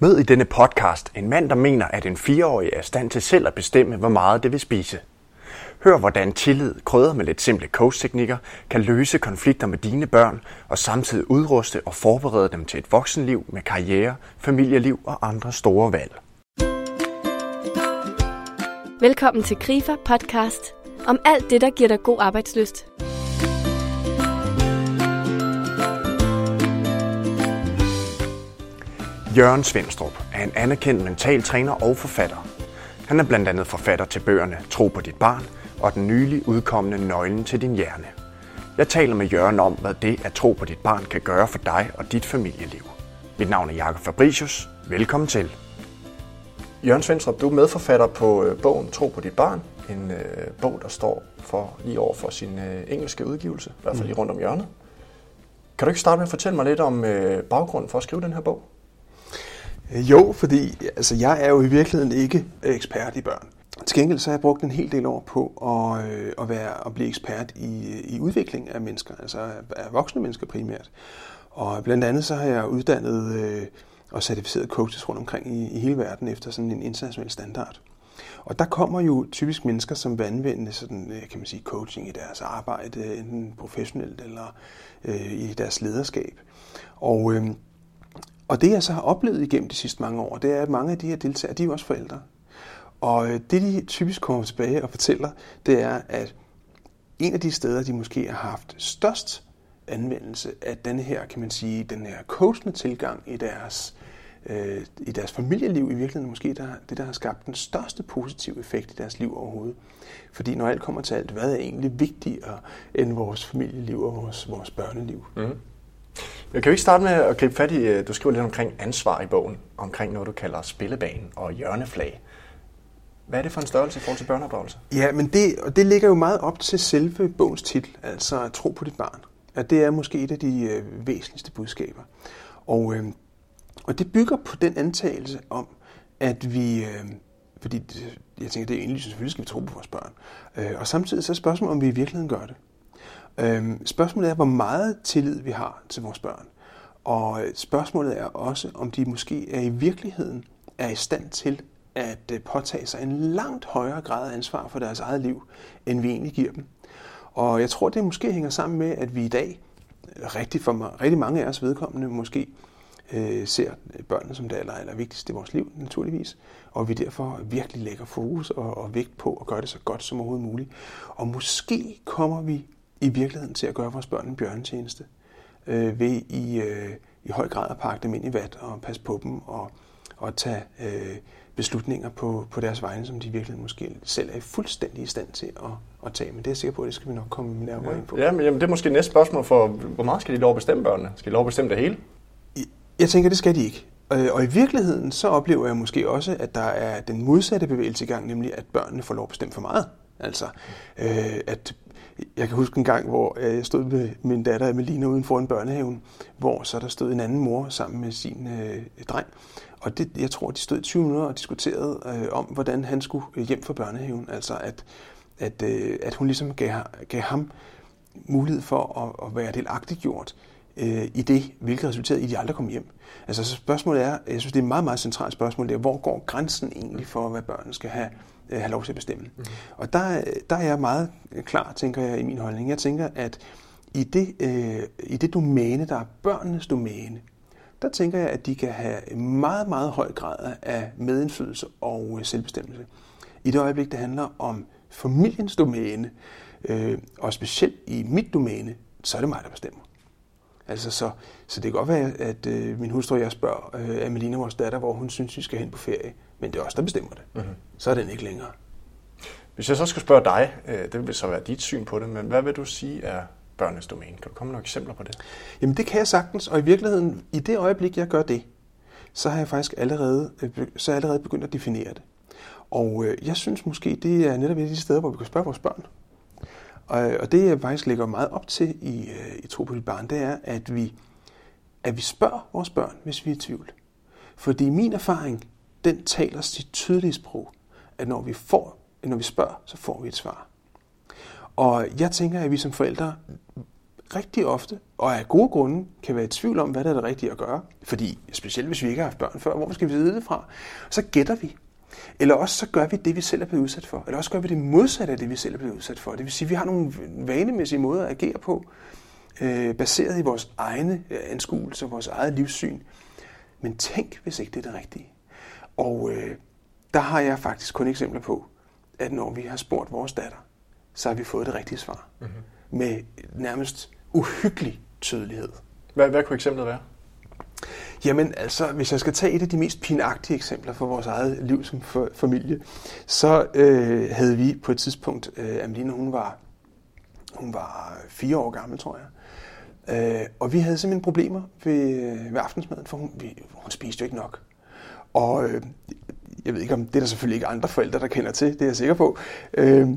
Mød i denne podcast en mand, der mener, at en fireårig er i stand til selv at bestemme, hvor meget det vil spise. Hør, hvordan tillid, krydder med lidt simple coach-teknikker, kan løse konflikter med dine børn og samtidig udruste og forberede dem til et voksenliv med karriere, familieliv og andre store valg. Velkommen til Grifer podcast om alt det, der giver dig god arbejdsløst. Jørgen Svendstrup er en anerkendt mental træner og forfatter. Han er blandt andet forfatter til bøgerne Tro på dit barn og den nylig udkommende Nøglen til din hjerne. Jeg taler med Jørgen om, hvad det at tro på dit barn kan gøre for dig og dit familieliv. Mit navn er Jakob Fabricius. Velkommen til. Jørgen Svendstrup, du er medforfatter på øh, bogen Tro på dit barn. En øh, bog, der står for lige over for sin øh, engelske udgivelse, i hvert fald lige rundt om hjørnet. Kan du ikke starte med at fortælle mig lidt om øh, baggrunden for at skrive den her bog? Øh, jo, fordi altså, jeg er jo i virkeligheden ikke øh, ekspert i børn. Til gengæld så har jeg brugt en hel del år på at, øh, at, være, at blive ekspert i, i udvikling af mennesker, altså af voksne mennesker primært. Og blandt andet så har jeg uddannet øh, og certificeret coaches rundt omkring i, i hele verden efter sådan en international standard. Og der kommer jo typisk mennesker, som vil anvende sådan, øh, kan man sige, coaching i deres arbejde, enten professionelt eller øh, i deres lederskab. Og øh, og det jeg så har oplevet igennem de sidste mange år, det er, at mange af de her deltagere, de er jo også forældre. Og øh, det de typisk kommer tilbage og fortæller, det er, at en af de steder, de måske har haft størst anvendelse af den her, kan man sige, den her coachende tilgang i deres, øh, i deres familieliv, i virkeligheden måske der, det, der har skabt den største positive effekt i deres liv overhovedet. Fordi når alt kommer til alt, hvad er egentlig vigtigere end vores familieliv og vores, vores børneliv? Mm. Jeg kan jo ikke starte med at gribe fat i, øh, du skriver lidt omkring ansvar i bogen, omkring noget, du kalder spillebanen og hjørneflag. Hvad er det for en størrelse i forhold til børneopdragelse? Ja, men det, det ligger jo meget op til selve bogens titel, altså tro på dit barn. At det er måske et af de øh, væsentligste budskaber. Og, øh, og det bygger på den antagelse om, at vi, øh, fordi jeg tænker, det er egentlig, selvfølgelig skal vi tro på vores børn. Øh, og samtidig så er spørgsmålet, om vi i virkeligheden gør det. Øhm, spørgsmålet er, hvor meget tillid vi har til vores børn. Og øh, spørgsmålet er også, om de måske er i virkeligheden er i stand til at øh, påtage sig en langt højere grad af ansvar for deres eget liv, end vi egentlig giver dem. Og jeg tror, det måske hænger sammen med, at vi i dag, øh, rigtig, for, rigtig mange af os vedkommende, måske øh, ser børnene som det aller, aller vigtigste i vores liv, naturligvis. Og vi derfor virkelig lægger fokus og, og vægt på at gøre det så godt som overhovedet muligt. Og måske kommer vi i virkeligheden til at gøre vores børn en bjørnetjeneste øh, ved i, øh, i høj grad at pakke dem ind i vat og passe på dem og, og tage øh, beslutninger på, på deres vegne, som de virkelig måske selv er fuldstændig i stand til at, at tage. Men det er jeg sikker på, at det skal vi nok komme nærmere ja. ind på. Ja, men jamen, det er måske næste spørgsmål for, hvor meget skal de lov at bestemme børnene? Skal de lov at bestemme det hele? Jeg tænker, det skal de ikke. Øh, og i virkeligheden så oplever jeg måske også, at der er den modsatte bevægelse i gang, nemlig at børnene får lov at bestemme for meget. Altså, øh, at jeg kan huske en gang, hvor øh, jeg stod med min datter Melina uden for en børnehaven, hvor så der stod en anden mor sammen med sin øh, dreng. Og det, jeg tror, de stod i 20 minutter og diskuterede øh, om, hvordan han skulle øh, hjem fra børnehaven. Altså at, at, øh, at hun ligesom gav, gav ham mulighed for at, at være delagtiggjort øh, i det, hvilket resulterede i, at de aldrig kom hjem. Altså så spørgsmålet er, jeg synes, det er et meget, meget centralt spørgsmål, det er, hvor går grænsen egentlig for, hvad børnene skal have øh, have lov til at bestemme. Mm. Og der, øh, der er jeg meget klar, tænker jeg, i min holdning. Jeg tænker, at i det, øh, i det domæne, der er børnenes domæne, der tænker jeg, at de kan have en meget, meget høj grad af medindflydelse og øh, selvbestemmelse. I det øjeblik, det handler om familiens domæne, øh, og specielt i mit domæne, så er det mig, der bestemmer. Altså, så, så det kan godt være, at øh, min hustru og jeg spørger øh, Amelina, vores datter, hvor hun synes, vi skal hen på ferie. Men det er os, der bestemmer det. Mm-hmm. Så er den ikke længere. Hvis jeg så skal spørge dig, øh, det vil så være dit syn på det, men hvad vil du sige er børnenes domæne? Kan du komme med nogle eksempler på det? Jamen det kan jeg sagtens, og i virkeligheden, i det øjeblik, jeg gør det, så har jeg faktisk allerede, øh, så er allerede begyndt at definere det. Og øh, jeg synes måske, det er netop et af de steder, hvor vi kan spørge vores børn. Og, og det, jeg faktisk lægger meget op til i, i Tro på dit barn, det er, at vi, at vi spørger vores børn, hvis vi er i tvivl. Fordi min erfaring den taler sit tydelige sprog, at når vi, får, når vi spørger, så får vi et svar. Og jeg tænker, at vi som forældre rigtig ofte, og af gode grunde, kan være i tvivl om, hvad der er det rigtige at gøre. Fordi, specielt hvis vi ikke har haft børn før, hvor skal vi vide det fra? Så gætter vi. Eller også så gør vi det, vi selv er blevet udsat for. Eller også gør vi det modsatte af det, vi selv er blevet udsat for. Det vil sige, at vi har nogle vanemæssige måder at agere på, øh, baseret i vores egne øh, anskuelser, vores eget livssyn. Men tænk, hvis ikke det er det rigtige. Og øh, der har jeg faktisk kun eksempler på, at når vi har spurgt vores datter, så har vi fået det rigtige svar. Mm-hmm. Med nærmest uhyggelig tydelighed. Hvad, hvad kunne eksemplet være? Jamen altså, hvis jeg skal tage et af de mest pinagtige eksempler for vores eget liv som familie, så øh, havde vi på et tidspunkt, øh, Ameline, hun var, hun var fire år gammel, tror jeg. Øh, og vi havde simpelthen problemer ved, øh, ved aftensmaden, for hun, vi, hun spiste jo ikke nok. Og øh, jeg ved ikke, om det er der selvfølgelig ikke andre forældre, der kender til, det er jeg sikker på. Øh,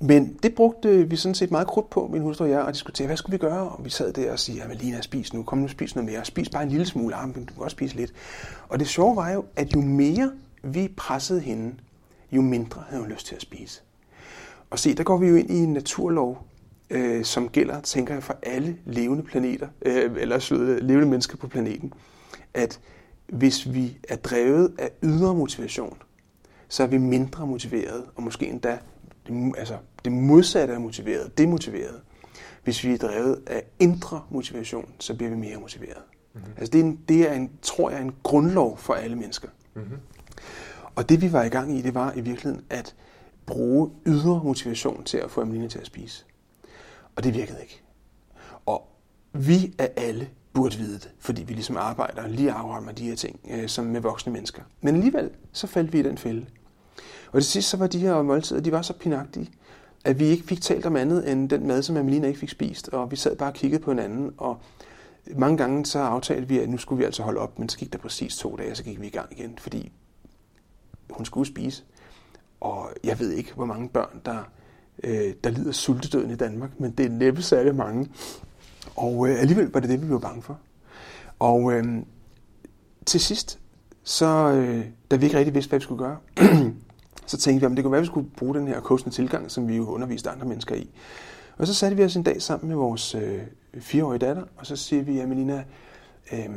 men det brugte øh, vi sådan set meget krudt på, min hustru og jeg, og diskutere, hvad skulle vi gøre? Og vi sad der og sagde, jamen Lina, spis nu, kom nu, spis noget mere. Spis bare en lille smule, ah, men du kan også spise lidt. Og det sjove var jo, at jo mere vi pressede hende, jo mindre havde hun lyst til at spise. Og se, der går vi jo ind i en naturlov, øh, som gælder, tænker jeg, for alle levende planeter, øh, eller levende mennesker på planeten, at hvis vi er drevet af ydre motivation, så er vi mindre motiveret, og måske endda det, altså, det modsatte er motiveret, demotiveret. Hvis vi er drevet af indre motivation, så bliver vi mere motiveret. Mm-hmm. Altså det er, en, det er en, tror jeg, en grundlov for alle mennesker. Mm-hmm. Og det vi var i gang i, det var i virkeligheden at bruge ydre motivation til at få Ameline til at spise. Og det virkede ikke. Og vi er alle burde vide det, fordi vi ligesom arbejder lige afholder med de her ting, øh, som med voksne mennesker. Men alligevel, så faldt vi i den fælde. Og til sidst så var de her måltider, de var så pinagtige, at vi ikke fik talt om andet end den mad, som Amelina ikke fik spist, og vi sad bare og kiggede på hinanden, og mange gange så aftalte vi, at nu skulle vi altså holde op, men så gik der præcis to dage, og så gik vi i gang igen, fordi hun skulle spise. Og jeg ved ikke, hvor mange børn, der, øh, der lider sultedøden i Danmark, men det er næppe særlig mange. Og øh, alligevel var det det, vi var bange for. Og øh, til sidst, så øh, da vi ikke rigtig vidste, hvad vi skulle gøre, så tænkte vi, at det kunne være, at vi skulle bruge den her kostende tilgang, som vi jo underviste andre mennesker i. Og så satte vi os en dag sammen med vores øh, fireårige datter, og så siger vi, at Melina, øh,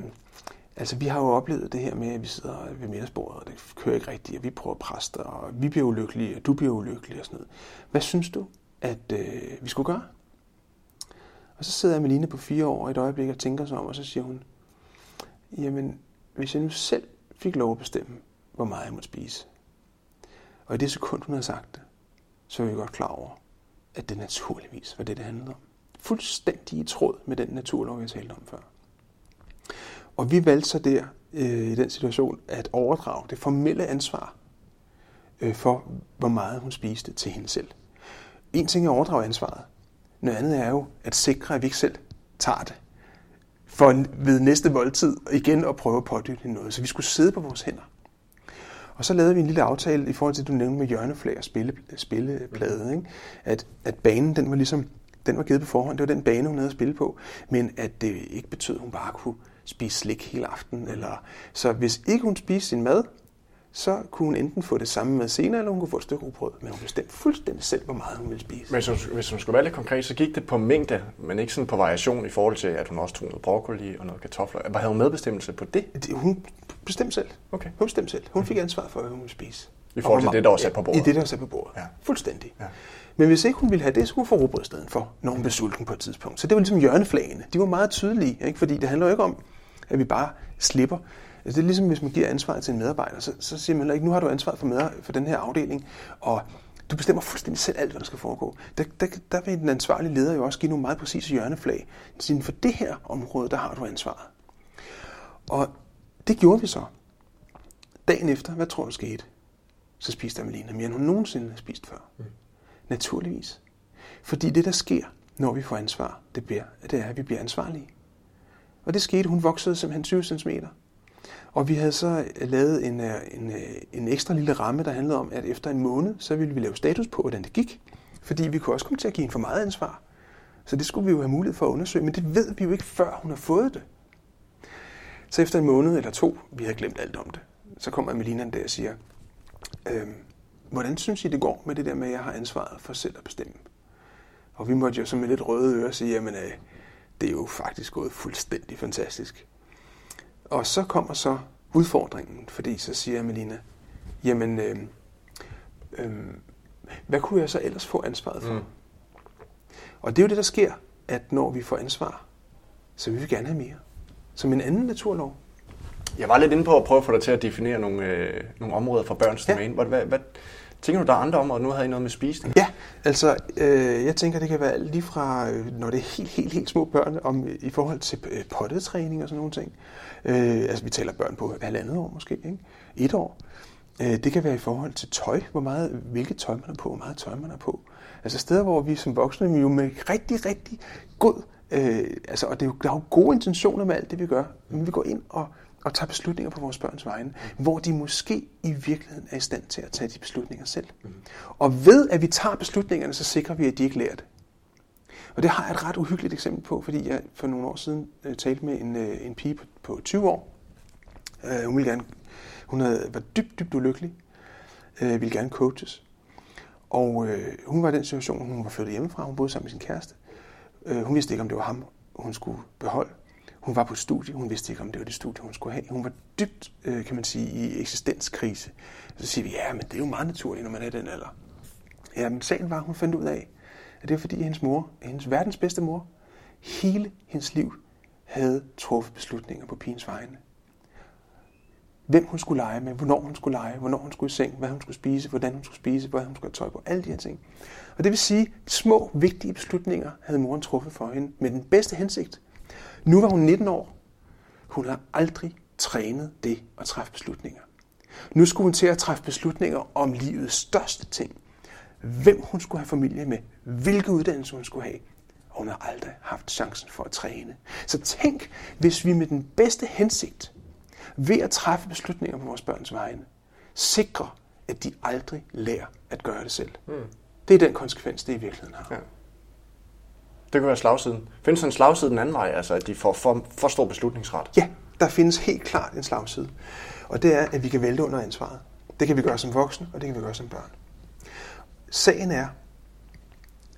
altså vi har jo oplevet det her med, at vi sidder ved middagsbordet, og det kører ikke rigtigt, og vi prøver at presse dig, og vi bliver ulykkelige, og du bliver ulykkelig og sådan noget. Hvad synes du, at øh, vi skulle gøre? Og så sidder Melina på fire år et øjeblik og tænker sig om, og så siger hun, jamen, hvis jeg nu selv fik lov at bestemme, hvor meget jeg måtte spise, og i det sekund, hun havde sagt det, så var vi godt klar over, at det naturligvis var det, det handlede om. Fuldstændig i tråd med den naturlov, jeg talte om før. Og vi valgte så der, øh, i den situation, at overdrage det formelle ansvar øh, for, hvor meget hun spiste til hende selv. En ting er at overdrage ansvaret. Noget andet er jo at sikre, at vi ikke selv tager det. For ved næste måltid igen at prøve at pådytte noget. Så vi skulle sidde på vores hænder. Og så lavede vi en lille aftale i forhold til, at du nævnte med hjørneflag og spille, spilleplade. Ikke? At, at banen, den var ligesom, den var givet på forhånd. Det var den bane, hun havde at spille på. Men at det ikke betød, at hun bare kunne spise slik hele aftenen. Eller, så hvis ikke hun spiste sin mad, så kunne hun enten få det samme med senere, eller hun kunne få et stykke rugbrød. Men hun bestemte fuldstændig selv, hvor meget hun ville spise. Men hvis hun, hvis hun skulle være lidt konkret, så gik det på mængde, men ikke sådan på variation i forhold til, at hun også tog noget broccoli og noget kartofler. Hvad havde hun medbestemmelse på det? det hun bestemte selv. Okay. Hun bestemte selv. Hun fik ansvar for, hvad hun ville spise. I forhold til det, der var sat på bordet? I det, der var sat på bordet. Ja. Fuldstændig. Ja. Men hvis ikke hun ville have det, så kunne hun få rugbrød i stedet for, når hun blev sulten på et tidspunkt. Så det var ligesom hjørneflagene. De var meget tydelige, ikke? fordi det handler jo ikke om, at vi bare slipper Altså, det er ligesom, hvis man giver ansvaret til en medarbejder, så, så siger man ikke, nu har du ansvaret for, med, for den her afdeling, og du bestemmer fuldstændig selv alt, hvad der skal foregå. Der, der, der vil den ansvarlige leder jo også give nogle meget præcise hjørneflag. Sige, for det her område, der har du ansvaret. Og det gjorde vi så. Dagen efter, hvad tror du skete? Så spiste Amelina mere, end hun nogensinde har spist før. Mm. Naturligvis. Fordi det, der sker, når vi får ansvar, det, bliver, det er, at vi bliver ansvarlige. Og det skete, hun voksede simpelthen 20 cm. Og vi havde så øh, lavet en, øh, en, øh, en ekstra lille ramme, der handlede om, at efter en måned, så ville vi lave status på, hvordan det gik. Fordi vi kunne også komme til at give hende for meget ansvar. Så det skulle vi jo have mulighed for at undersøge, men det ved vi jo ikke, før hun har fået det. Så efter en måned eller to, vi havde glemt alt om det, så kommer Melina der og siger, øhm, hvordan synes I, det går med det der med, at jeg har ansvaret for selv at bestemme? Og vi måtte jo så med lidt røde ører sige, jamen øh, det er jo faktisk gået fuldstændig fantastisk. Og så kommer så udfordringen, fordi så siger Melina, jamen, øh, øh, hvad kunne jeg så ellers få ansvaret for? Mm. Og det er jo det, der sker, at når vi får ansvar, så vil vi gerne have mere. Som en anden naturlov. Jeg var lidt inde på at prøve at få dig til at definere nogle, øh, nogle områder for børns ja. domæne. Hvad, hvad, hvad, tænker du, der er andre og Nu havde I noget med spisning. Ja, altså øh, jeg tænker, det kan være lige fra, øh, når det er helt, helt, helt små børn, om i forhold til øh, pottetræning og sådan nogle ting. Øh, altså vi taler børn på halvandet år måske, ikke? et år. Øh, det kan være i forhold til tøj, hvor meget, hvilket tøj man er på, hvor meget tøj man er på. Altså steder, hvor vi som voksne vi jo med rigtig, rigtig god, øh, altså, og det er jo, der er jo gode intentioner med alt det, vi gør, men vi går ind og, og tager beslutninger på vores børns vegne, hvor de måske i virkeligheden er i stand til at tage de beslutninger selv. Og ved at vi tager beslutningerne, så sikrer vi, at de ikke lærer det. Og det har jeg et ret uhyggeligt eksempel på, fordi jeg for nogle år siden øh, talte med en, øh, en pige på, på 20 år. Øh, hun ville gerne hun havde været dybt, dybt ulykkelig, øh, ville gerne coaches. Og øh, hun var i den situation, hun var flyttet hjemmefra, hun boede sammen med sin kæreste. Øh, hun vidste ikke, om det var ham, hun skulle beholde. Hun var på et studie, hun vidste ikke, om det var det studie, hun skulle have. Hun var dybt, øh, kan man sige, i eksistenskrise. Så siger vi, ja, men det er jo meget naturligt, når man er i den alder. Ja, men sagen var, hun fandt ud af, at det var fordi hendes mor, hendes verdens bedste mor, hele hendes liv havde truffet beslutninger på pigens vegne hvem hun skulle lege med, hvornår hun skulle lege, hvornår hun skulle i seng, hvad hun skulle spise, hvordan hun skulle spise, hvad hun skulle have tøj på, alle de her ting. Og det vil sige, små, vigtige beslutninger havde moren truffet for hende med den bedste hensigt. Nu var hun 19 år. Hun har aldrig trænet det at træffe beslutninger. Nu skulle hun til at træffe beslutninger om livets største ting. Hvem hun skulle have familie med, hvilke uddannelse hun skulle have. Og hun har aldrig haft chancen for at træne. Så tænk, hvis vi med den bedste hensigt ved at træffe beslutninger på vores børns vegne, sikre, at de aldrig lærer at gøre det selv. Mm. Det er den konsekvens, det i virkeligheden har. Ja. Det kan være slagsiden. Findes der en slagside den anden vej, altså at de får for, for stor beslutningsret? Ja, der findes helt klart en slagside. Og det er, at vi kan vælte under ansvaret. Det kan vi gøre som voksne, og det kan vi gøre som børn. Sagen er,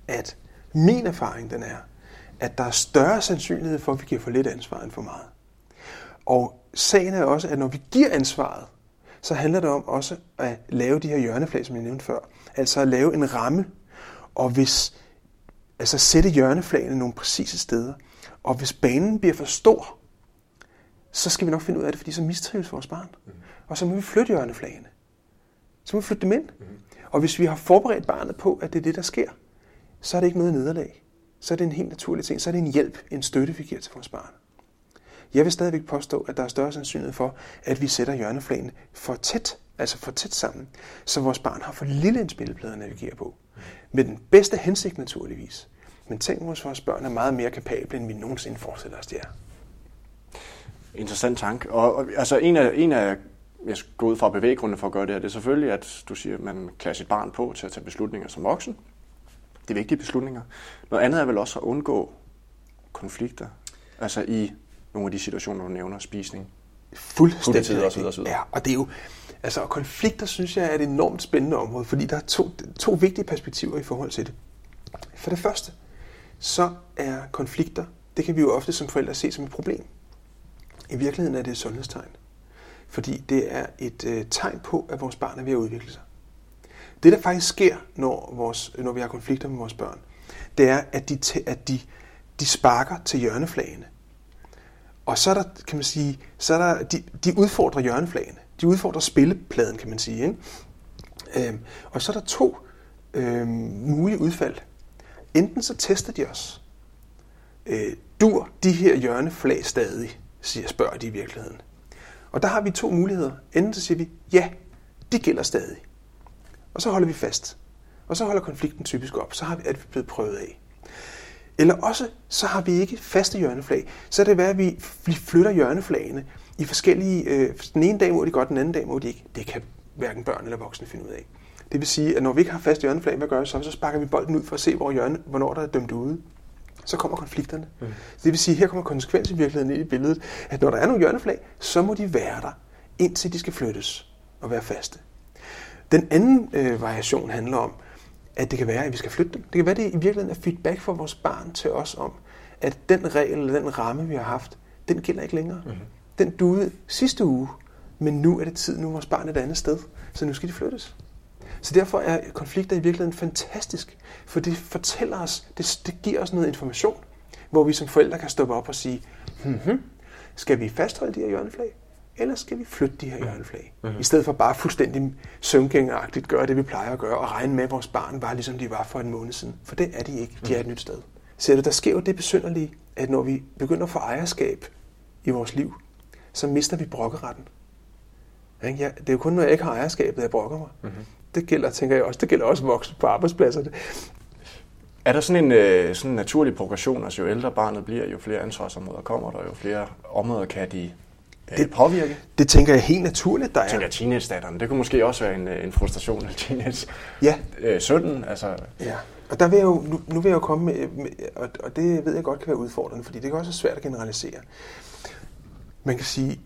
at min erfaring den er, at der er større sandsynlighed for, at vi giver for lidt ansvar end for meget. Og sagen er også, at når vi giver ansvaret, så handler det om også at lave de her hjørneflag, som jeg nævnte før. Altså at lave en ramme, og hvis, altså sætte hjørneflagene nogle præcise steder. Og hvis banen bliver for stor, så skal vi nok finde ud af det, fordi så mistrives vores barn. Mm. Og så må vi flytte hjørneflagene. Så må vi flytte dem ind. Mm. Og hvis vi har forberedt barnet på, at det er det, der sker, så er det ikke noget nederlag. Så er det en helt naturlig ting. Så er det en hjælp, en støtte, vi giver til vores barn. Jeg vil stadigvæk påstå, at der er større sandsynlighed for, at vi sætter hjørneflagen for tæt, altså for tæt sammen, så vores barn har for lille en spilleplade at navigere på. Med den bedste hensigt naturligvis. Men tænk, at vores børn er meget mere kapable, end vi nogensinde forestiller os, det er. Interessant tanke. Og, og altså en af, en af jeg skal gå ud fra bevæggrunde for at gøre det her, det er selvfølgelig, at du siger, at man klæder sit barn på til at tage beslutninger som voksen. Det er vigtige beslutninger. Noget andet er vel også at undgå konflikter. Altså i nogle af de situationer, du nævner, spisning, fuldstændig og så videre. Ja, og det er jo, altså og konflikter synes jeg er et enormt spændende område, fordi der er to, to vigtige perspektiver i forhold til det. For det første, så er konflikter, det kan vi jo ofte som forældre se som et problem. I virkeligheden er det et sundhedstegn. Fordi det er et øh, tegn på, at vores barn er ved at udvikle sig. Det, der faktisk sker, når, vores, når vi har konflikter med vores børn, det er, at de, at de, de sparker til hjørneflagene. Og så er der, kan man sige, så er der, de, de udfordrer hjørneflagene. De udfordrer spillepladen, kan man sige. Ikke? Øhm, og så er der to øhm, mulige udfald. Enten så tester de os. Øh, dur de her hjørneflag stadig, siger, spørger de i virkeligheden. Og der har vi to muligheder. Enten så siger vi, ja, de gælder stadig. Og så holder vi fast. Og så holder konflikten typisk op. Så har vi, at vi blevet prøvet af. Eller også, så har vi ikke faste hjørneflag. Så er det værd, at vi flytter hjørneflagene i forskellige... Øh, den ene dag må de godt, den anden dag må de ikke. Det kan hverken børn eller voksne finde ud af. Det vil sige, at når vi ikke har fast hjørneflag, hvad gør vi så? Så sparker vi bolden ud for at se, hvor hjørne, hvornår der er dømt ude. Så kommer konflikterne. Mm. Det vil sige, at her kommer konsekvens i virkeligheden ind i billedet, at når der er nogle hjørneflag, så må de være der, indtil de skal flyttes og være faste. Den anden øh, variation handler om, at det kan være, at vi skal flytte dem. Det kan være, at det i virkeligheden er feedback fra vores barn til os om, at den regel eller den ramme, vi har haft, den gælder ikke længere. Mm-hmm. Den duede sidste uge, men nu er det tid, nu er vores barn et andet sted, så nu skal de flyttes. Så derfor er konflikter i virkeligheden fantastisk, for det fortæller os, det, det giver os noget information, hvor vi som forældre kan stoppe op og sige, hmm, skal vi fastholde de her hjørneflag, eller skal vi flytte de her hjørneflag? Mm-hmm. I stedet for bare fuldstændig søvngængeragtigt gøre det, vi plejer at gøre, og regne med, at vores barn var ligesom de var for en måned siden. For det er de ikke. De er et nyt sted. Ser du, der sker jo det besynderlige, at når vi begynder at få ejerskab i vores liv, så mister vi brokkeretten. Ja, det er jo kun, når jeg ikke har ejerskabet, jeg brokker mig. Mm-hmm. Det gælder, tænker jeg også, det gælder også voksne på arbejdspladser. Er der sådan en øh, sådan en naturlig progression, altså jo ældre barnet bliver, jo flere ansvarsområder kommer der, jo flere områder kan de øh, det, påvirke? Det tænker jeg helt naturligt, der er. Jeg tænker teenage det kunne måske også være en, øh, en frustration af teenage. Ja. Øh, 17, altså. Ja, og der vil jeg jo, nu, nu vil jeg jo komme med, med og, og det ved jeg godt kan være udfordrende, fordi det kan også være svært at generalisere. Man kan sige,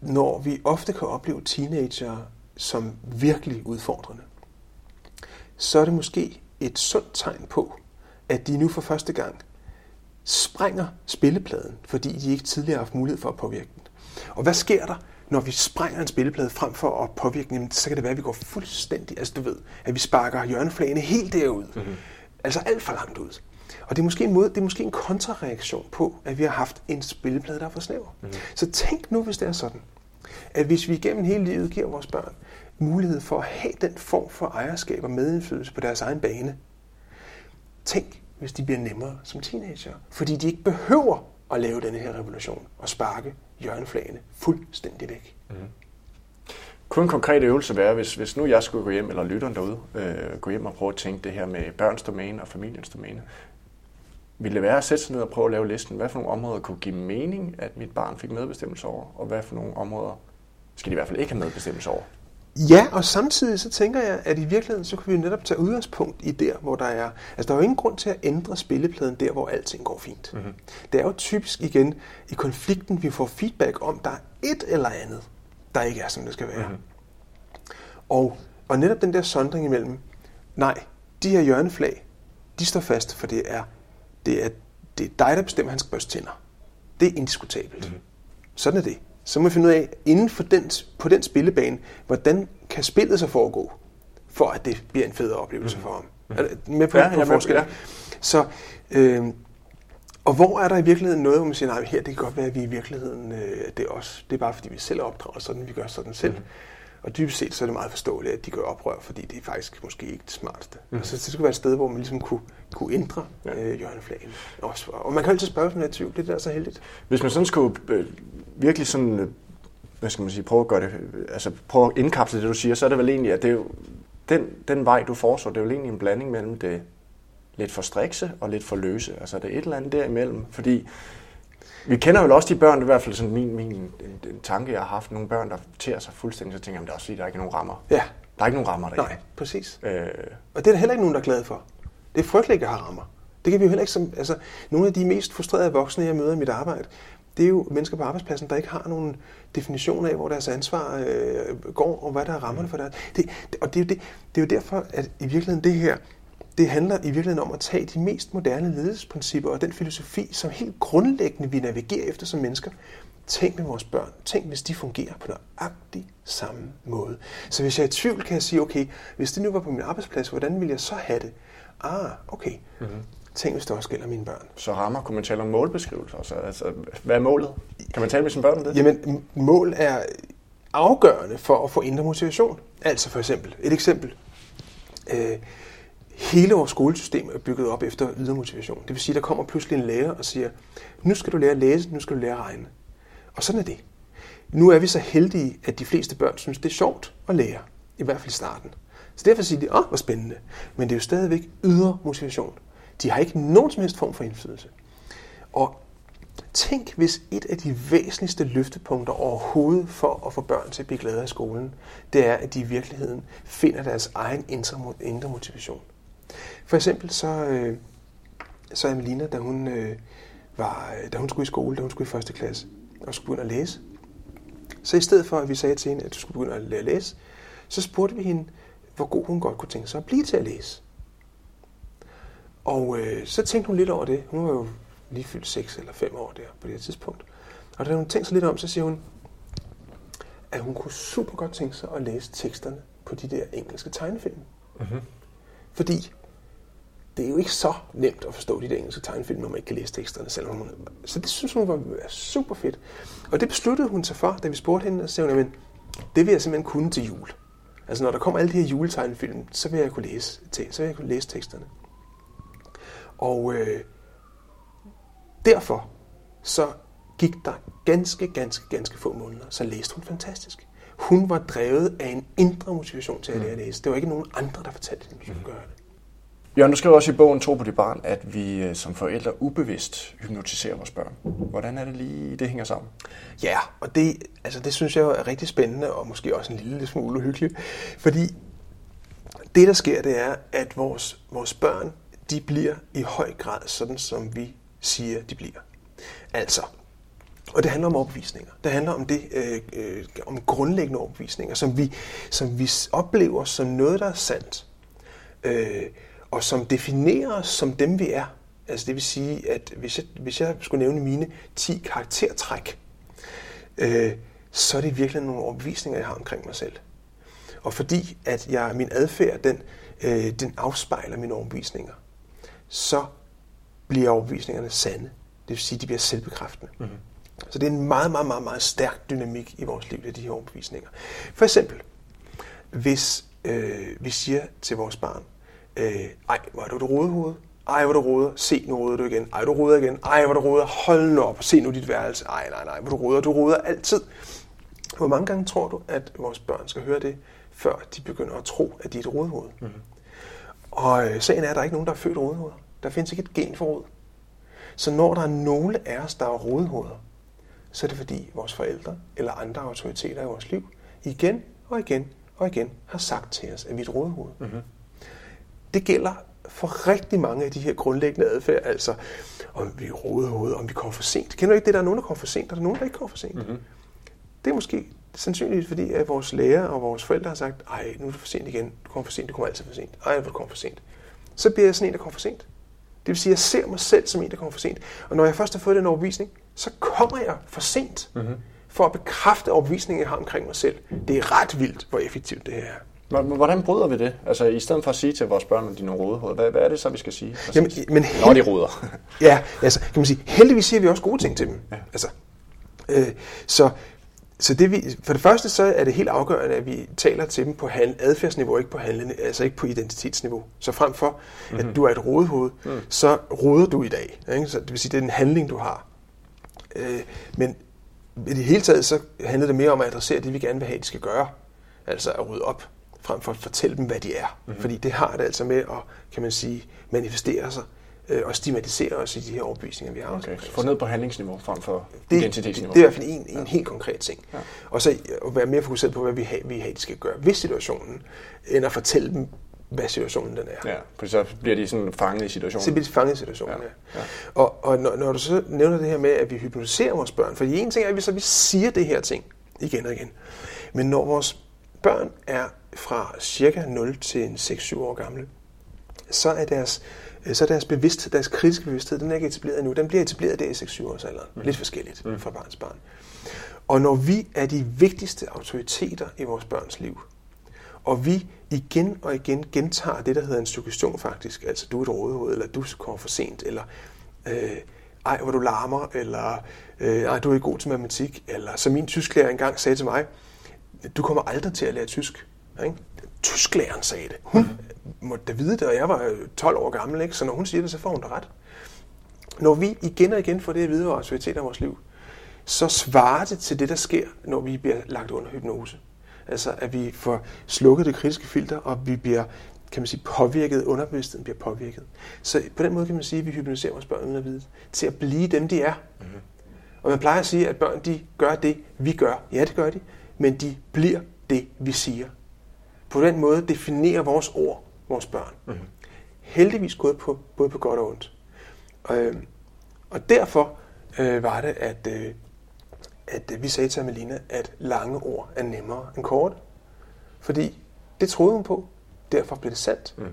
når vi ofte kan opleve teenager som virkelig udfordrende, så er det måske et sundt tegn på, at de nu for første gang sprænger spillepladen, fordi de ikke tidligere har haft mulighed for at påvirke den. Og hvad sker der, når vi sprænger en spilleplade frem for at påvirke den? Så kan det være, at vi går fuldstændig, altså du ved, at vi sparker hjørneflagene helt derud. Mm-hmm. Altså alt for langt ud. Og det er, måske en måde, det er måske en kontrareaktion på, at vi har haft en spilleplade, der er for snæver. Mm-hmm. Så tænk nu, hvis det er sådan, at hvis vi igennem hele livet giver vores børn mulighed for at have den form for ejerskab og medindflydelse på deres egen bane, Tænk, hvis de bliver nemmere som teenager, fordi de ikke behøver at lave denne her revolution og sparke hjørneflagene fuldstændig væk. Mm. Kunne en konkret øvelse være, hvis, hvis nu jeg skulle gå hjem, eller lytteren derude, øh, gå hjem og prøve at tænke det her med børns domæne og familiens domæne, ville det være at sætte sig ned og prøve at lave listen, hvad for nogle områder kunne give mening, at mit barn fik medbestemmelse over, og hvad for nogle områder skal de i hvert fald ikke have medbestemmelse over? Ja, og samtidig så tænker jeg, at i virkeligheden, så kan vi netop tage udgangspunkt i der, hvor der er... Altså, der er jo ingen grund til at ændre spillepladen der, hvor alting går fint. Mm-hmm. Det er jo typisk igen i konflikten, vi får feedback om, der er et eller andet, der ikke er, som det skal være. Mm-hmm. Og, og netop den der sondring imellem, nej, de her hjørneflag, de står fast, for det er, det er, det er dig, der bestemmer, at han skal børste tænder. Det er indiskutabelt. Mm-hmm. Sådan er det så må vi finde ud af, inden for den, på den spillebane, hvordan kan spillet så foregå, for at det bliver en federe oplevelse mm. for ham. Mm. Er det med på, ja, på forskel? Ja. Så, øh, og hvor er der i virkeligheden noget, hvor man siger, nej, her det kan godt være, at vi i virkeligheden, øh, det er os. Det er bare fordi, vi selv opdrager sådan, vi gør sådan selv. Mm. Og dybest set så er det meget forståeligt, at de gør oprør, fordi det er faktisk måske ikke det smarteste. Mm. Så det skulle være et sted, hvor man ligesom kunne, kunne ændre ja. øh, hjørneflagen. Også, og man kan altid spørge, det er tvivl. Det er der så heldigt. Hvis man sådan skulle øh, virkelig sådan, øh, hvad skal man sige, prøve at gøre det, altså prøve at indkapsle det, du siger, så er det vel egentlig, at det er jo, den, den vej, du foreslår, det er jo egentlig en blanding mellem det lidt for strikse og lidt for løse. Altså det er et eller andet derimellem, fordi vi kender jo også de børn, det er i hvert fald sådan min, min en, en tanke, jeg har haft, nogle børn, der tærer sig fuldstændig, så tænker jeg, det er også fordi, der er ikke nogen rammer. Ja. Der er ikke nogen rammer der. Nej, præcis. Øh... Og det er der heller ikke nogen, der er glade for. Det er frygteligt at have rammer. Det kan vi jo heller ikke som, altså, nogle af de mest frustrerede voksne, jeg møder i mit arbejde, det er jo mennesker på arbejdspladsen, der ikke har nogen definition af, hvor deres ansvar øh, går, og hvad der er rammerne for det. det og det er, jo det, det er jo derfor, at i virkeligheden det her, det handler i virkeligheden om at tage de mest moderne ledelsesprincipper og den filosofi, som helt grundlæggende vi navigerer efter som mennesker. Tænk med vores børn. Tænk, hvis de fungerer på nøjagtig samme måde. Så hvis jeg er i tvivl, kan jeg sige, okay, hvis det nu var på min arbejdsplads, hvordan ville jeg så have det? Ah, okay. Mm-hmm. Tænk, hvis det også gælder mine børn. Så rammer, kunne man tale om målbeskrivelser? Altså, altså, hvad er målet? Kan man tale med sine børn om det? Jamen, mål er afgørende for at få indre motivation. Altså for eksempel, et eksempel. Øh, hele vores skolesystem er bygget op efter ydre motivation. Det vil sige, der kommer pludselig en lærer og siger, nu skal du lære at læse, nu skal du lære at regne. Og sådan er det. Nu er vi så heldige, at de fleste børn synes, det er sjovt at lære. I hvert fald i starten. Så derfor siger de, åh, hvor spændende. Men det er jo stadigvæk ydre motivation. De har ikke nogen som helst form for indflydelse. Og tænk, hvis et af de væsentligste løftepunkter overhovedet for at få børn til at blive glade af skolen, det er, at de i virkeligheden finder deres egen indre motivation. For eksempel så, øh, så Amelina, da hun, øh, var, da hun skulle i skole, da hun skulle i første klasse, og skulle begynde at læse, så i stedet for, at vi sagde til hende, at du skulle begynde at lære at læse, så spurgte vi hende, hvor god hun godt kunne tænke sig at blive til at læse. Og øh, så tænkte hun lidt over det. Hun var jo lige fyldt 6 eller 5 år der på det her tidspunkt. Og da hun tænkte sig lidt om, så siger hun, at hun kunne super godt tænke sig at læse teksterne på de der engelske tegnefilm. Mm-hmm. Fordi det er jo ikke så nemt at forstå de der engelske tegnefilm, når man ikke kan læse teksterne selv. Så det synes hun var super fedt. Og det besluttede hun sig for, da vi spurgte hende, og sagde hun, at det vil jeg simpelthen kunne til jul. Altså når der kommer alle de her juletegnefilm, så vil jeg kunne læse, så vil jeg kunne læse teksterne. Og øh, derfor så gik der ganske, ganske, ganske få måneder, så læste hun fantastisk. Hun var drevet af en indre motivation til at lære at læse. Det var ikke nogen andre, der fortalte hende, at hun skulle gøre det. Jørgen, du skriver også i bogen Tro på dit barn, at vi øh, som forældre ubevidst hypnotiserer vores børn. Hvordan er det lige, det hænger sammen? Ja, og det, altså det synes jeg er rigtig spændende, og måske også en lille smule uhyggeligt. Fordi det, der sker, det er, at vores, vores børn, de bliver i høj grad sådan, som vi siger, de bliver. Altså, og det handler om overbevisninger. Det handler om det øh, øh, om grundlæggende overbevisninger, som vi, som vi oplever som noget, der er sandt. Øh, og som definerer os som dem, vi er. Altså det vil sige, at hvis jeg, hvis jeg skulle nævne mine 10 karaktertræk, øh, så er det virkelig nogle overbevisninger, jeg har omkring mig selv. Og fordi at jeg, min adfærd, den, øh, den afspejler mine overbevisninger, så bliver overbevisningerne sande. Det vil sige, at de bliver selvbekræftende. Mm-hmm. Så det er en meget, meget, meget, meget stærk dynamik i vores liv, af de her overbevisninger. For eksempel, hvis øh, vi siger til vores barn, øh, ej, hvor er du et rodehoved? Ej, hvor du roder. Se, nu roder du igen. Ej, du roder igen. Ej, hvor du roder. Hold nu op. Se nu dit værelse. Ej, nej, nej, hvor du roder. Du roder altid. Hvor mange gange tror du, at vores børn skal høre det, før de begynder at tro, at de er et rodehoved? Mm-hmm. Og øh, sagen er, at der er ikke nogen, der er født rodehoveder. Der findes ikke et gen for rod. Så når der er nogle af os, der er rodehoveder, så er det fordi vores forældre eller andre autoriteter i vores liv igen og igen og igen har sagt til os, at vi er et rodehoved. Mm-hmm. Det gælder for rigtig mange af de her grundlæggende adfærd, altså om vi er rodehoved, om vi kommer for sent. Kender du ikke det, der er nogen, der kommer for sent, og der er nogen, der ikke kommer for sent? Mm-hmm. Det er måske sandsynligt, fordi at vores lærer og vores forældre har sagt, ej, nu er du for sent igen, du kommer for sent, du kommer altid for sent, ej, hvor du kommer for sent. Så bliver jeg sådan en, der kommer for sent. Det vil sige, at jeg ser mig selv som en, der kommer for sent. Og når jeg først har fået den overbevisning, så kommer jeg for sent mm-hmm. for at bekræfte overbevisningen, jeg har omkring mig selv. Det er ret vildt, hvor effektivt det her er. Hvordan bryder vi det? Altså i stedet for at sige til vores børn, at de er nogle rodehoveder, hvad, hvad er det så, vi skal sige? Jamen, men Når de roder. ja, altså kan man sige, heldigvis siger vi også gode ting til dem. Ja. Altså, øh, så så det vi, for det første så er det helt afgørende, at vi taler til dem på adfærdsniveau, ikke på handlende, altså ikke på identitetsniveau. Så frem for, mm-hmm. at mhm. du er et rodehoved, mm. så roder du i dag. Ikke? Så det vil sige, det er en handling, du har. Øh, men i det hele taget, så handler det mere om at adressere det, vi gerne vil have, de skal gøre. Altså at rydde op, frem for at fortælle dem, hvad de er. Mm-hmm. Fordi det har det altså med at, kan man sige, manifestere sig øh, og stigmatisere os i de her overbevisninger, vi har. Okay, så få ned på handlingsniveau frem for det, identitetsniveau. Det er i hvert fald en, en ja. helt konkret ting. Ja. Og så at være mere fokuseret på, hvad vi har, vi har, de skal gøre ved situationen, end at fortælle dem, hvad situationen den er. Ja, for så bliver de sådan fanget i situationen. Så bliver de fanget i situationen, ja. ja. ja. Og, og når, når du så nævner det her med, at vi hypnotiserer vores børn, for en ting er, at vi så vi siger det her ting igen og igen. Men når vores børn er fra cirka 0 til 6-7 år gamle, så er deres Øh, så deres bevidsthed, deres kritiske bevidsthed, den er ikke etableret endnu. Den bliver etableret der i 6-7 års alderen. Mm. Lidt forskelligt mm. fra barns barn. Og når vi er de vigtigste autoriteter i vores børns liv, og vi igen og igen gentager det, der hedder en suggestion faktisk, altså du er et rådehoved, eller du kommer for sent, eller øh, ej, hvor du larmer, eller øh, ej, du er ikke god til matematik, eller som min tysklærer engang sagde til mig, du kommer aldrig til at lære tysk. Ikke? Tysklæreren sagde det. Hun måtte da vide det, og jeg var 12 år gammel, ikke? så når hun siger det, så får hun det ret. Når vi igen og igen får det at vide af autoriteter i vores liv, så svarer det til det, der sker, når vi bliver lagt under hypnose. Altså, at vi får slukket det kritiske filter, og vi bliver kan man sige, påvirket, underbevidstheden bliver påvirket. Så på den måde kan man sige, at vi hypnotiserer vores børn at vide, til at blive dem, de er. Mm-hmm. Og man plejer at sige, at børn de gør det, vi gør. Ja, det gør de, men de bliver det, vi siger. På den måde definerer vores ord vores børn. Mm-hmm. Heldigvis gået på både på godt og ondt. Øh, og derfor øh, var det, at, øh, at vi sagde til Amelina, at lange ord er nemmere end korte. Fordi det troede hun på. Derfor blev det sandt. Mm.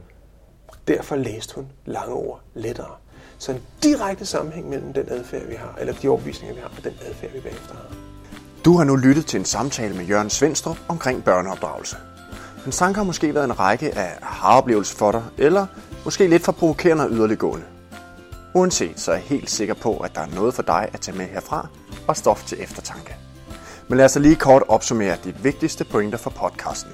Derfor læste hun lange ord lettere. Så en direkte sammenhæng mellem den adfærd, vi har, eller de overbevisninger, vi har, og den adfærd, vi bagefter har. Du har nu lyttet til en samtale med Jørgen Svendstrup omkring børneopdragelse. En sang har måske været en række af haroplevelser for dig, eller måske lidt for provokerende og yderliggående. Uanset så er jeg helt sikker på, at der er noget for dig at tage med herfra og stof til eftertanke. Men lad os lige kort opsummere de vigtigste pointer for podcasten.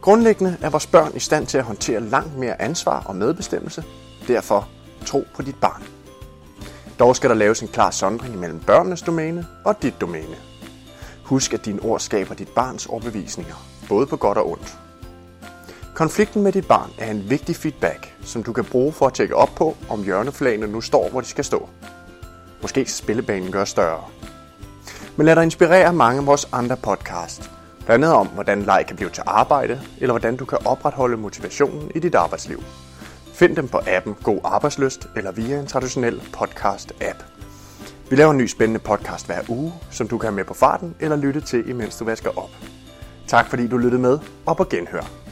Grundlæggende er vores børn i stand til at håndtere langt mere ansvar og medbestemmelse. Derfor tro på dit barn. Dog skal der laves en klar sondring mellem børnenes domæne og dit domæne. Husk, at dine ord skaber dit barns overbevisninger, både på godt og ondt. Konflikten med dit barn er en vigtig feedback, som du kan bruge for at tjekke op på, om hjørneflagene nu står, hvor de skal stå. Måske skal spillebanen gøre større. Men lad dig inspirere mange af vores andre podcast. Blandt andet om, hvordan leg kan blive til arbejde, eller hvordan du kan opretholde motivationen i dit arbejdsliv. Find dem på appen God Arbejdsløst eller via en traditionel podcast-app. Vi laver en ny spændende podcast hver uge, som du kan have med på farten eller lytte til, imens du vasker op. Tak fordi du lyttede med, og på genhør.